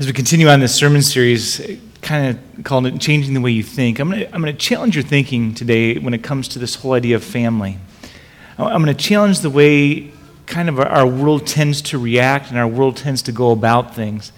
As we continue on this sermon series, kind of called it Changing the Way You Think, I'm going to I'm going to challenge your thinking today when it comes to this whole idea of family. I'm going to challenge the way kind of our world tends to react and our world tends to go about things.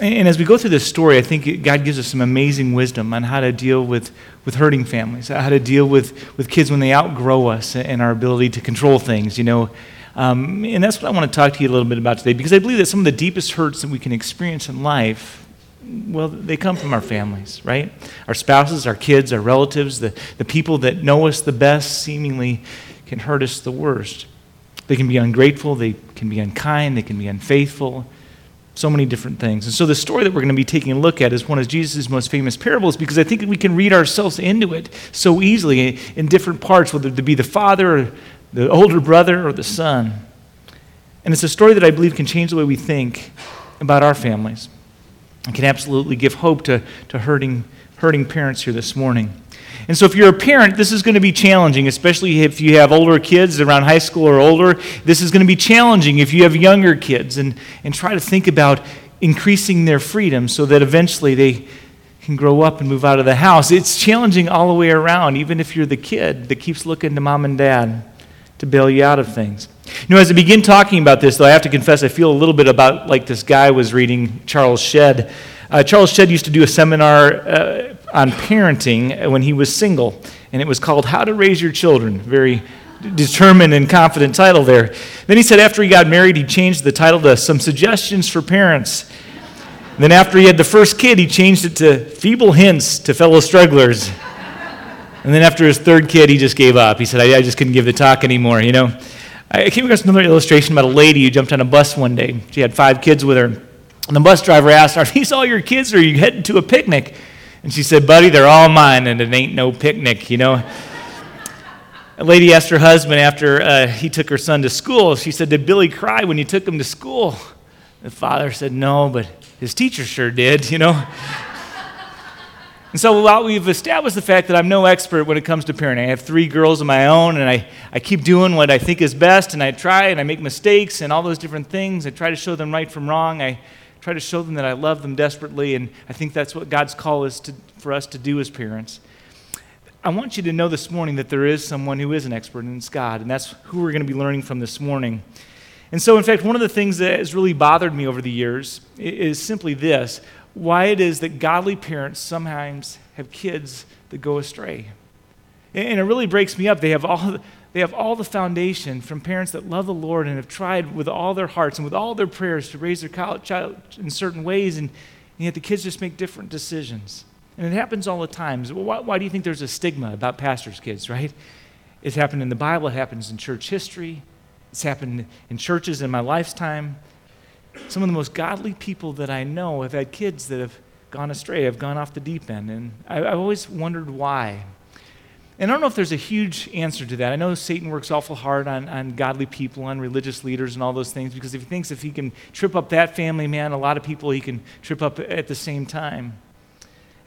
And as we go through this story, I think God gives us some amazing wisdom on how to deal with, with hurting families, how to deal with, with kids when they outgrow us and our ability to control things, you know. Um, and that's what I want to talk to you a little bit about today because I believe that some of the deepest hurts that we can experience in life, well, they come from our families, right? Our spouses, our kids, our relatives, the, the people that know us the best seemingly can hurt us the worst. They can be ungrateful, they can be unkind, they can be unfaithful, so many different things. And so the story that we're going to be taking a look at is one of Jesus' most famous parables because I think we can read ourselves into it so easily in different parts, whether it be the father or the older brother or the son. And it's a story that I believe can change the way we think about our families. It can absolutely give hope to, to hurting, hurting parents here this morning. And so, if you're a parent, this is going to be challenging, especially if you have older kids around high school or older. This is going to be challenging if you have younger kids and, and try to think about increasing their freedom so that eventually they can grow up and move out of the house. It's challenging all the way around, even if you're the kid that keeps looking to mom and dad to bail you out of things. You know, as I begin talking about this, though, I have to confess I feel a little bit about like this guy was reading Charles Shedd. Uh, Charles Shedd used to do a seminar uh, on parenting when he was single, and it was called How to Raise Your Children. Very determined and confident title there. Then he said after he got married, he changed the title to Some Suggestions for Parents. Then after he had the first kid, he changed it to Feeble Hints to Fellow Strugglers. And then after his third kid, he just gave up. He said, I, I just couldn't give the talk anymore, you know. I came across another illustration about a lady who jumped on a bus one day. She had five kids with her. And the bus driver asked, her, Are these all your kids or are you heading to a picnic? And she said, Buddy, they're all mine and it ain't no picnic, you know. A lady asked her husband after uh, he took her son to school, she said, Did Billy cry when you took him to school? The father said, No, but his teacher sure did, you know. And so while we've established the fact that I'm no expert when it comes to parenting, I have three girls of my own, and I, I keep doing what I think is best, and I try and I make mistakes and all those different things. I try to show them right from wrong. I try to show them that I love them desperately, and I think that's what God's call is to, for us to do as parents. I want you to know this morning that there is someone who is an expert, and it's God, and that's who we're going to be learning from this morning. And so, in fact, one of the things that has really bothered me over the years is simply this why it is that godly parents sometimes have kids that go astray. And it really breaks me up. They have all, they have all the foundation from parents that love the Lord and have tried with all their hearts and with all their prayers to raise their child in certain ways, and, and yet the kids just make different decisions. And it happens all the time. Why, why do you think there's a stigma about pastors' kids, right? It's happened in the Bible, it happens in church history, it's happened in churches in my lifetime some of the most godly people that I know have had kids that have gone astray, have gone off the deep end. And I, have always wondered why. And I don't know if there's a huge answer to that. I know Satan works awful hard on, on godly people, on religious leaders, and all those things because if he thinks if he can trip up that family, man, a lot of people he can trip up at the same time.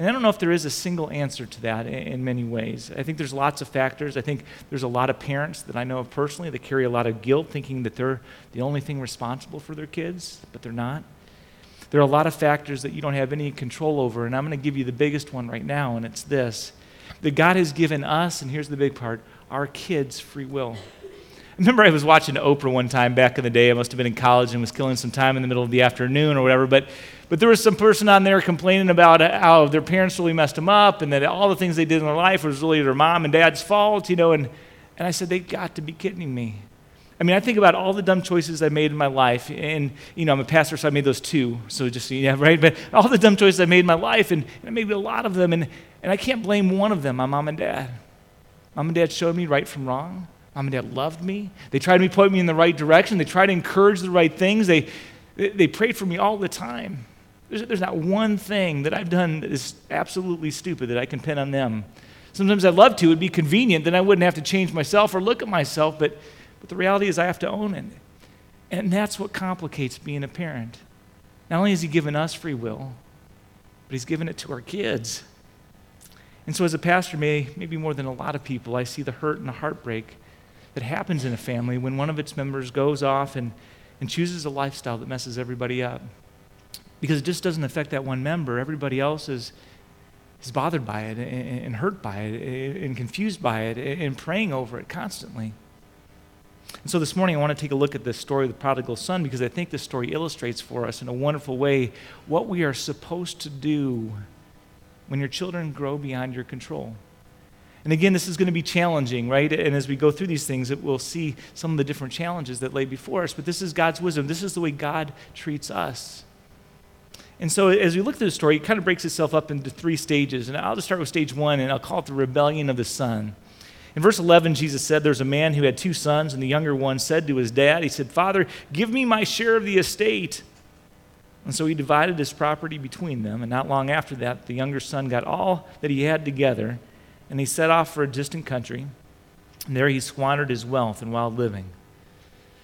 And I don't know if there is a single answer to that in many ways. I think there's lots of factors. I think there's a lot of parents that I know of personally that carry a lot of guilt thinking that they're the only thing responsible for their kids, but they're not. There are a lot of factors that you don't have any control over, and I'm going to give you the biggest one right now, and it's this that God has given us, and here's the big part, our kids free will. I remember I was watching Oprah one time back in the day. I must have been in college and was killing some time in the middle of the afternoon or whatever, but but there was some person on there complaining about how their parents really messed them up and that all the things they did in their life was really their mom and dad's fault, you know. And, and I said, they've got to be kidding me. I mean, I think about all the dumb choices I made in my life. And, you know, I'm a pastor, so I made those two. So just, yeah, right? But all the dumb choices I made in my life, and, and made a lot of them. And, and I can't blame one of them on mom and dad. Mom and dad showed me right from wrong. Mom and dad loved me. They tried to point me in the right direction. They tried to encourage the right things. They, they prayed for me all the time. There's, there's not one thing that I've done that is absolutely stupid that I can pin on them. Sometimes I'd love to. It'd be convenient. Then I wouldn't have to change myself or look at myself. But, but the reality is, I have to own it. And that's what complicates being a parent. Not only has He given us free will, but He's given it to our kids. And so, as a pastor, may, maybe more than a lot of people, I see the hurt and the heartbreak that happens in a family when one of its members goes off and, and chooses a lifestyle that messes everybody up. Because it just doesn't affect that one member. Everybody else is, is bothered by it and, and hurt by it and confused by it and praying over it constantly. And so this morning, I want to take a look at the story of the prodigal son because I think this story illustrates for us in a wonderful way what we are supposed to do when your children grow beyond your control. And again, this is going to be challenging, right? And as we go through these things, we'll see some of the different challenges that lay before us. But this is God's wisdom. This is the way God treats us. And so as we look through the story, it kind of breaks itself up into three stages. And I'll just start with stage one, and I'll call it the rebellion of the son. In verse 11, Jesus said, There's a man who had two sons, and the younger one said to his dad, He said, Father, give me my share of the estate. And so he divided his property between them. And not long after that, the younger son got all that he had together and he set off for a distant country. And there he squandered his wealth in wild living.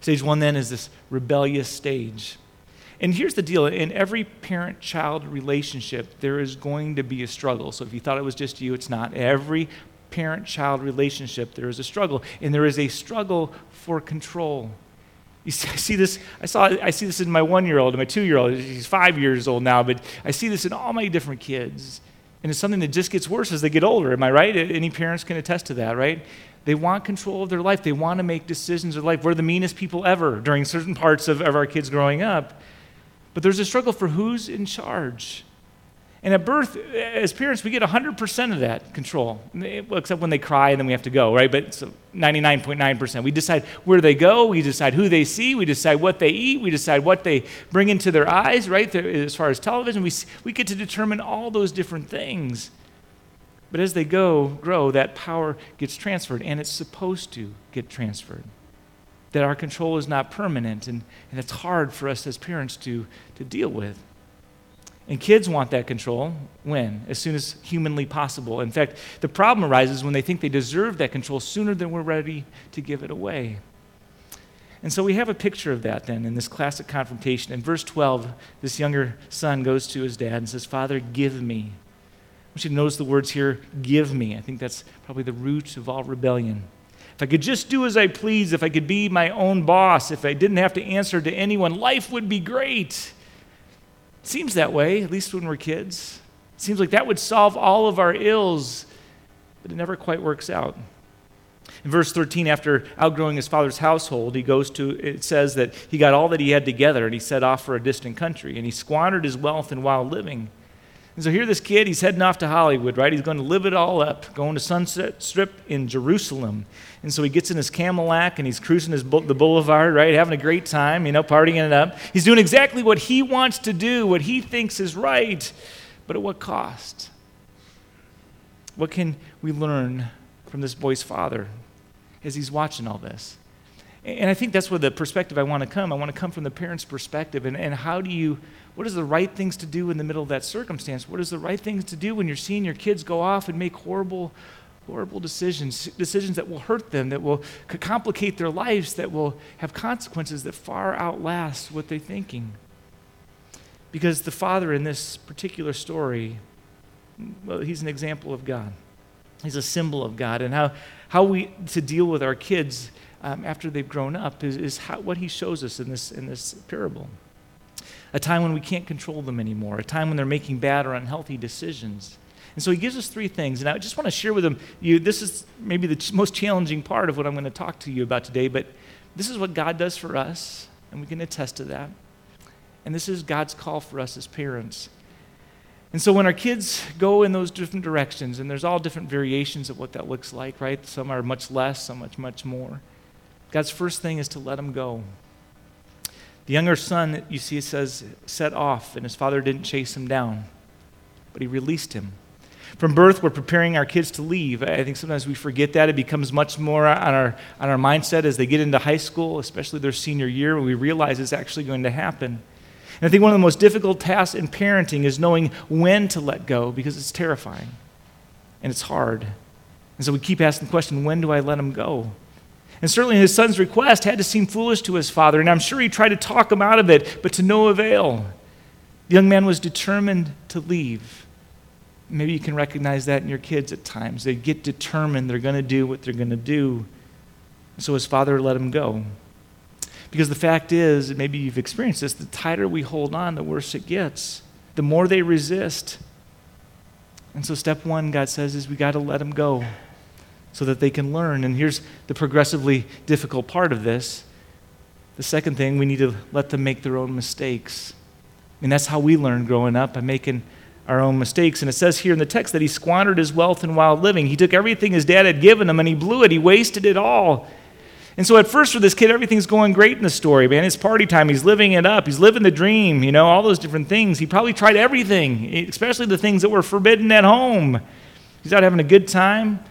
Stage one then is this rebellious stage. And here's the deal in every parent child relationship, there is going to be a struggle. So if you thought it was just you, it's not. Every parent child relationship, there is a struggle. And there is a struggle for control. You see, I see this. I saw. I see this in my one-year-old and my two-year-old. He's five years old now, but I see this in all my different kids. And it's something that just gets worse as they get older. Am I right? Any parents can attest to that, right? They want control of their life. They want to make decisions of life. We're the meanest people ever during certain parts of, of our kids growing up. But there's a struggle for who's in charge. And at birth, as parents, we get 100% of that control, except when they cry and then we have to go, right? But so 99.9%. We decide where they go, we decide who they see, we decide what they eat, we decide what they bring into their eyes, right? As far as television, we, we get to determine all those different things. But as they go, grow, that power gets transferred, and it's supposed to get transferred. That our control is not permanent, and, and it's hard for us as parents to, to deal with. And kids want that control when? As soon as humanly possible. In fact, the problem arises when they think they deserve that control sooner than we're ready to give it away. And so we have a picture of that then in this classic confrontation. In verse 12, this younger son goes to his dad and says, Father, give me. I want you to notice the words here, give me. I think that's probably the root of all rebellion. If I could just do as I please, if I could be my own boss, if I didn't have to answer to anyone, life would be great. Seems that way, at least when we're kids. It seems like that would solve all of our ills, but it never quite works out. In verse 13, after outgrowing his father's household, he goes to, it says that he got all that he had together and he set off for a distant country and he squandered his wealth in wild living. And so here, this kid, he's heading off to Hollywood, right? He's going to live it all up, going to Sunset Strip in Jerusalem. And so he gets in his Cadillac and he's cruising his, the boulevard, right? Having a great time, you know, partying it up. He's doing exactly what he wants to do, what he thinks is right, but at what cost? What can we learn from this boy's father as he's watching all this? And I think that's where the perspective I want to come. I want to come from the parent's perspective. And, and how do you, what is the right things to do in the middle of that circumstance? What is the right things to do when you're seeing your kids go off and make horrible, horrible decisions, decisions that will hurt them, that will complicate their lives, that will have consequences that far outlast what they're thinking? Because the father in this particular story, well, he's an example of God. He's a symbol of God. And how, how we to deal with our kids um, after they've grown up is, is how, what he shows us in this, in this parable. A time when we can't control them anymore, a time when they're making bad or unhealthy decisions. And so he gives us three things. And I just want to share with them, you, this is maybe the ch- most challenging part of what I'm going to talk to you about today, but this is what God does for us, and we can attest to that. And this is God's call for us as parents. And so when our kids go in those different directions, and there's all different variations of what that looks like, right? Some are much less, some much, much more. God's first thing is to let them go. The younger son, you see, says, set off, and his father didn't chase him down, but he released him. From birth, we're preparing our kids to leave. I think sometimes we forget that. It becomes much more on our, on our mindset as they get into high school, especially their senior year, when we realize it's actually going to happen. And I think one of the most difficult tasks in parenting is knowing when to let go because it's terrifying and it's hard. And so we keep asking the question when do I let him go? And certainly his son's request had to seem foolish to his father, and I'm sure he tried to talk him out of it, but to no avail. The young man was determined to leave. Maybe you can recognize that in your kids at times. They get determined, they're going to do what they're going to do. So his father let him go. Because the fact is, maybe you've experienced this, the tighter we hold on, the worse it gets. The more they resist. And so, step one, God says, is we got to let them go so that they can learn. And here's the progressively difficult part of this. The second thing, we need to let them make their own mistakes. I mean, that's how we learn growing up by making our own mistakes. And it says here in the text that he squandered his wealth in wild living. He took everything his dad had given him and he blew it, he wasted it all. And so at first for this kid, everything's going great in the story, man. It's party time. He's living it up. He's living the dream, you know, all those different things. He probably tried everything, especially the things that were forbidden at home. He's out having a good time,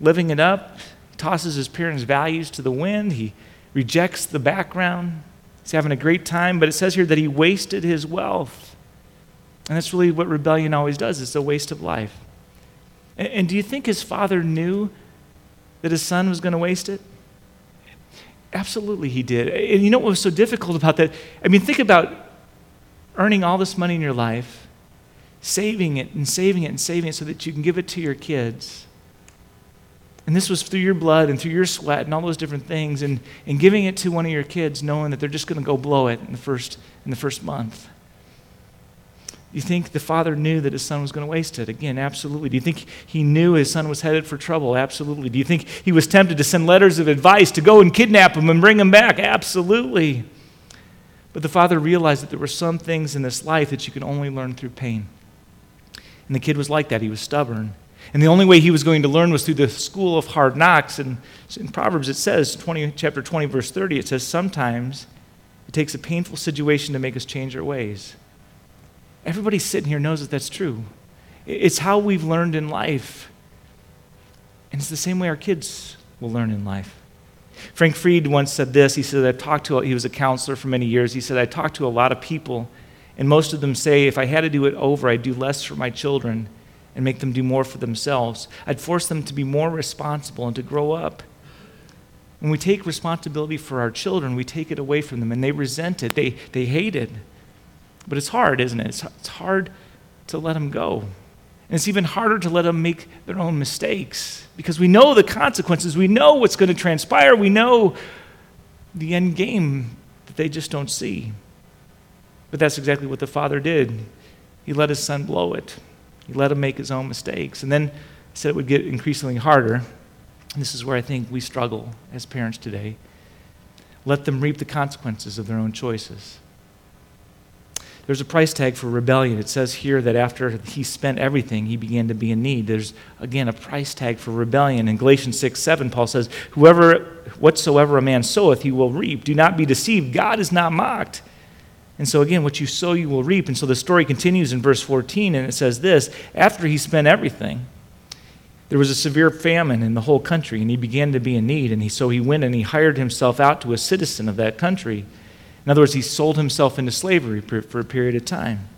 living it up. Tosses his parents' values to the wind. He rejects the background. He's having a great time, but it says here that he wasted his wealth. And that's really what rebellion always does it's a waste of life. And, and do you think his father knew that his son was going to waste it? Absolutely, he did. And you know what was so difficult about that? I mean, think about earning all this money in your life, saving it and saving it and saving it so that you can give it to your kids. And this was through your blood and through your sweat and all those different things, and, and giving it to one of your kids knowing that they're just going to go blow it in the first, in the first month. Do you think the father knew that his son was going to waste it? Again, absolutely. Do you think he knew his son was headed for trouble? Absolutely. Do you think he was tempted to send letters of advice to go and kidnap him and bring him back? Absolutely. But the father realized that there were some things in this life that you can only learn through pain. And the kid was like that. He was stubborn. And the only way he was going to learn was through the school of hard knocks. And in Proverbs it says, 20, chapter 20, verse 30, it says, Sometimes it takes a painful situation to make us change our ways. Everybody sitting here knows that that's true. It's how we've learned in life. And it's the same way our kids will learn in life. Frank Fried once said this. He said, I've talked to, he was a counselor for many years. He said, I talked to a lot of people, and most of them say, if I had to do it over, I'd do less for my children and make them do more for themselves. I'd force them to be more responsible and to grow up. When we take responsibility for our children, we take it away from them, and they resent it, they, they hate it. But it's hard, isn't it? It's, it's hard to let them go. And it's even harder to let them make their own mistakes because we know the consequences. We know what's going to transpire. We know the end game that they just don't see. But that's exactly what the father did. He let his son blow it, he let him make his own mistakes. And then said it would get increasingly harder. And this is where I think we struggle as parents today. Let them reap the consequences of their own choices. There's a price tag for rebellion. It says here that after he spent everything, he began to be in need. There's, again, a price tag for rebellion. In Galatians 6 7, Paul says, Whoever, whatsoever a man soweth, he will reap. Do not be deceived. God is not mocked. And so, again, what you sow, you will reap. And so the story continues in verse 14, and it says this After he spent everything, there was a severe famine in the whole country, and he began to be in need. And he, so he went and he hired himself out to a citizen of that country in other words, he sold himself into slavery for a period of time.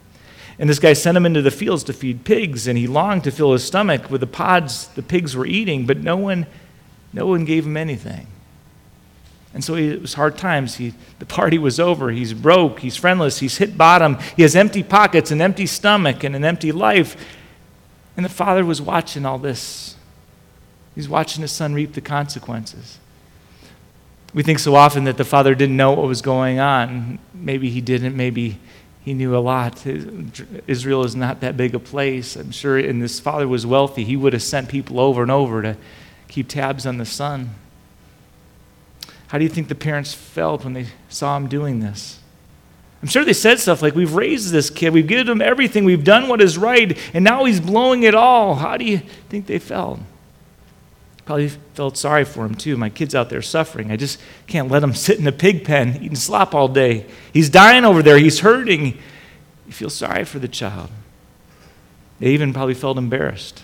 And this guy sent him into the fields to feed pigs, and he longed to fill his stomach with the pods the pigs were eating, but no one, no one gave him anything. And so it was hard times. He, the party was over. He's broke. He's friendless. He's hit bottom. He has empty pockets, an empty stomach, and an empty life. And the father was watching all this. He's watching his son reap the consequences. We think so often that the father didn't know what was going on. Maybe he didn't. Maybe he knew a lot. Israel is not that big a place. I'm sure, and this father was wealthy. He would have sent people over and over to keep tabs on the son. How do you think the parents felt when they saw him doing this? I'm sure they said stuff like, We've raised this kid, we've given him everything, we've done what is right, and now he's blowing it all. How do you think they felt? Probably felt sorry for him too. My kid's out there suffering. I just can't let him sit in a pig pen eating slop all day. He's dying over there. He's hurting. You feel sorry for the child. They even probably felt embarrassed.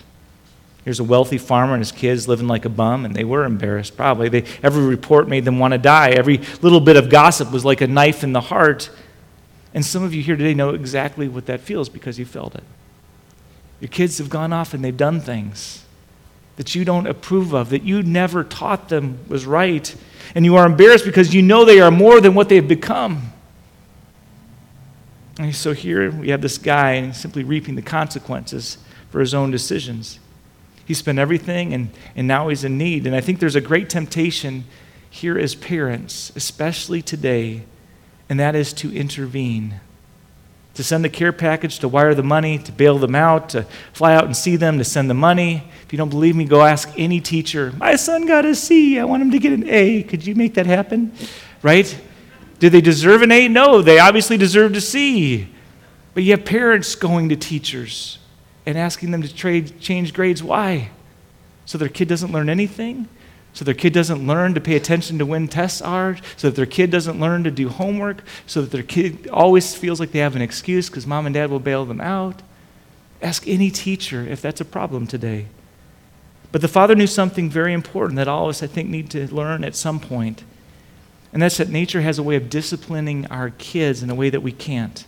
Here's a wealthy farmer and his kids living like a bum, and they were embarrassed, probably. They, every report made them want to die. Every little bit of gossip was like a knife in the heart. And some of you here today know exactly what that feels because you felt it. Your kids have gone off and they've done things that you don't approve of, that you never taught them was right. And you are embarrassed because you know they are more than what they've become. And so here we have this guy simply reaping the consequences for his own decisions. He spent everything and, and now he's in need. And I think there's a great temptation here as parents, especially today, and that is to intervene. To send the care package, to wire the money, to bail them out, to fly out and see them, to send the money. If you don't believe me, go ask any teacher. My son got a C. I want him to get an A. Could you make that happen? Right? Did they deserve an A? No, they obviously deserved a C. But you have parents going to teachers and asking them to trade, change grades. Why? So their kid doesn't learn anything? So their kid doesn't learn to pay attention to when tests are? So that their kid doesn't learn to do homework? So that their kid always feels like they have an excuse because mom and dad will bail them out? Ask any teacher if that's a problem today. But the father knew something very important that all of us, I think, need to learn at some point. And that's that nature has a way of disciplining our kids in a way that we can't.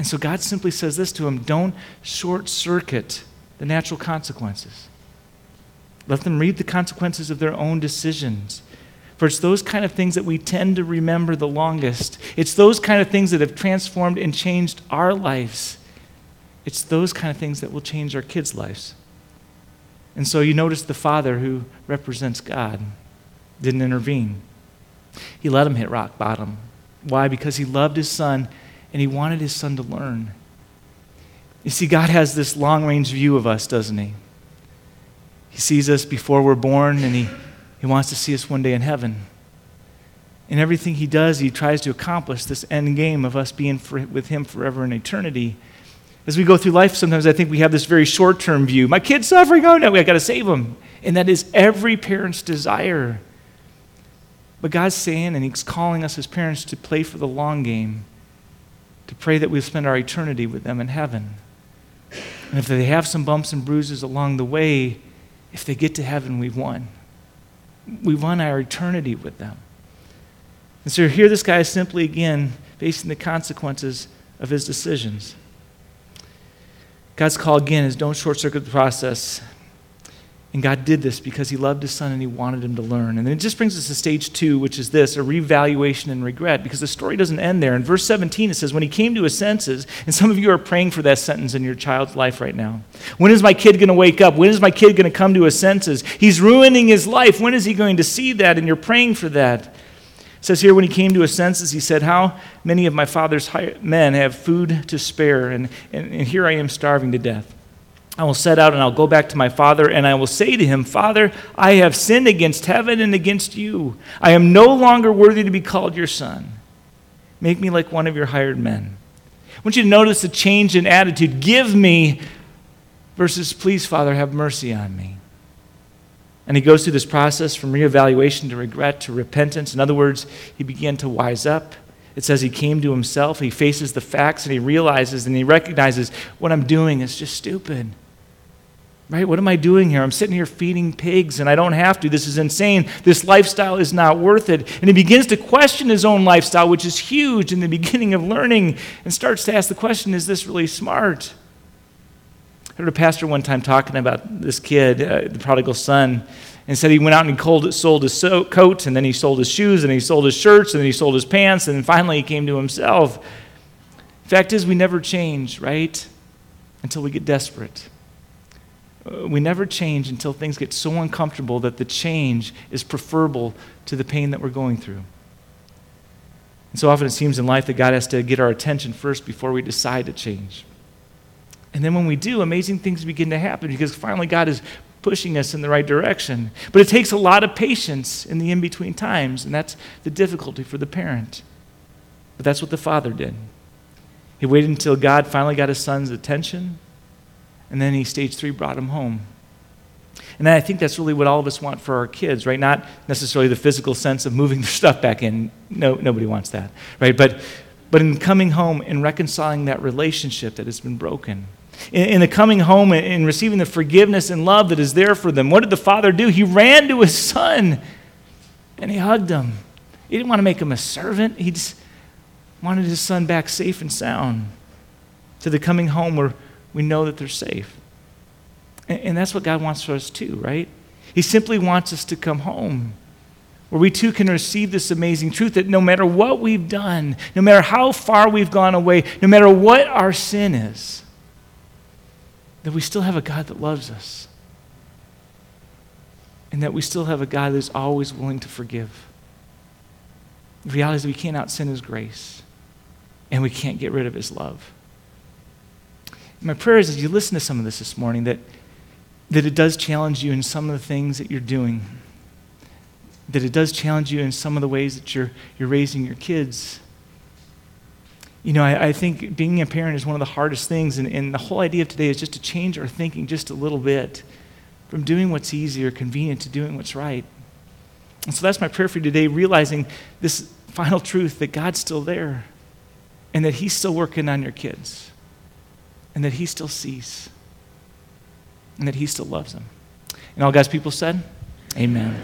And so God simply says this to him don't short circuit the natural consequences. Let them reap the consequences of their own decisions. For it's those kind of things that we tend to remember the longest. It's those kind of things that have transformed and changed our lives. It's those kind of things that will change our kids' lives. And so you notice the father who represents God didn't intervene. He let him hit rock bottom. Why? Because he loved his son and he wanted his son to learn. You see, God has this long range view of us, doesn't he? He sees us before we're born and he, he wants to see us one day in heaven. In everything he does, he tries to accomplish this end game of us being for, with him forever in eternity. As we go through life, sometimes I think we have this very short term view. My kid's suffering. Oh, no, I got to save him. And that is every parent's desire. But God's saying, and He's calling us as parents to play for the long game, to pray that we'll spend our eternity with them in heaven. And if they have some bumps and bruises along the way, if they get to heaven, we've won. We've won our eternity with them. And so here this guy is simply again facing the consequences of his decisions. God's call again is don't short circuit the process. And God did this because He loved His Son and He wanted him to learn. And then it just brings us to stage two, which is this a revaluation and regret, because the story doesn't end there. In verse 17, it says, When he came to his senses, and some of you are praying for that sentence in your child's life right now. When is my kid going to wake up? When is my kid going to come to his senses? He's ruining his life. When is he going to see that? And you're praying for that. It says here, when he came to his senses, he said, How many of my father's men have food to spare, and, and, and here I am starving to death? I will set out and I'll go back to my father, and I will say to him, Father, I have sinned against heaven and against you. I am no longer worthy to be called your son. Make me like one of your hired men. I want you to notice the change in attitude. Give me versus, please, Father, have mercy on me. And he goes through this process from reevaluation to regret to repentance. In other words, he began to wise up. It says he came to himself, he faces the facts, and he realizes and he recognizes what I'm doing is just stupid. Right? What am I doing here? I'm sitting here feeding pigs and I don't have to. This is insane. This lifestyle is not worth it. And he begins to question his own lifestyle, which is huge in the beginning of learning, and starts to ask the question is this really smart? I heard a pastor one time talking about this kid, uh, the prodigal son, and said he went out and he sold his coat, and then he sold his shoes, and he sold his shirts, and then he sold his pants, and then finally he came to himself. Fact is, we never change, right? Until we get desperate. Uh, we never change until things get so uncomfortable that the change is preferable to the pain that we're going through. And so often it seems in life that God has to get our attention first before we decide to change. And then when we do, amazing things begin to happen because finally God is pushing us in the right direction. But it takes a lot of patience in the in between times, and that's the difficulty for the parent. But that's what the father did. He waited until God finally got his son's attention and then he, stage three, brought him home. And I think that's really what all of us want for our kids, right? Not necessarily the physical sense of moving their stuff back in. No, nobody wants that, right? But, but in coming home and reconciling that relationship that has been broken. In, in the coming home and, receiving the forgiveness and love that is there for them. What did the father do? He ran to his son and he hugged him. He didn't want to make him a servant, he just wanted his son back safe and sound. To the coming home where we know that they're safe. And, and that's what God wants for us too, right? He simply wants us to come home where we too can receive this amazing truth that no matter what we've done, no matter how far we've gone away, no matter what our sin is, that we still have a God that loves us. and that we still have a God that is always willing to forgive. The reality is we can't out sin His grace, and we can't get rid of His love. My prayer is as you listen to some of this this morning that, that it does challenge you in some of the things that you're doing, that it does challenge you in some of the ways that you're, you're raising your kids. You know, I, I think being a parent is one of the hardest things, and, and the whole idea of today is just to change our thinking just a little bit from doing what's easy or convenient to doing what's right. And so that's my prayer for you today, realizing this final truth that God's still there and that He's still working on your kids and that He still sees and that He still loves them. And all God's people said, Amen.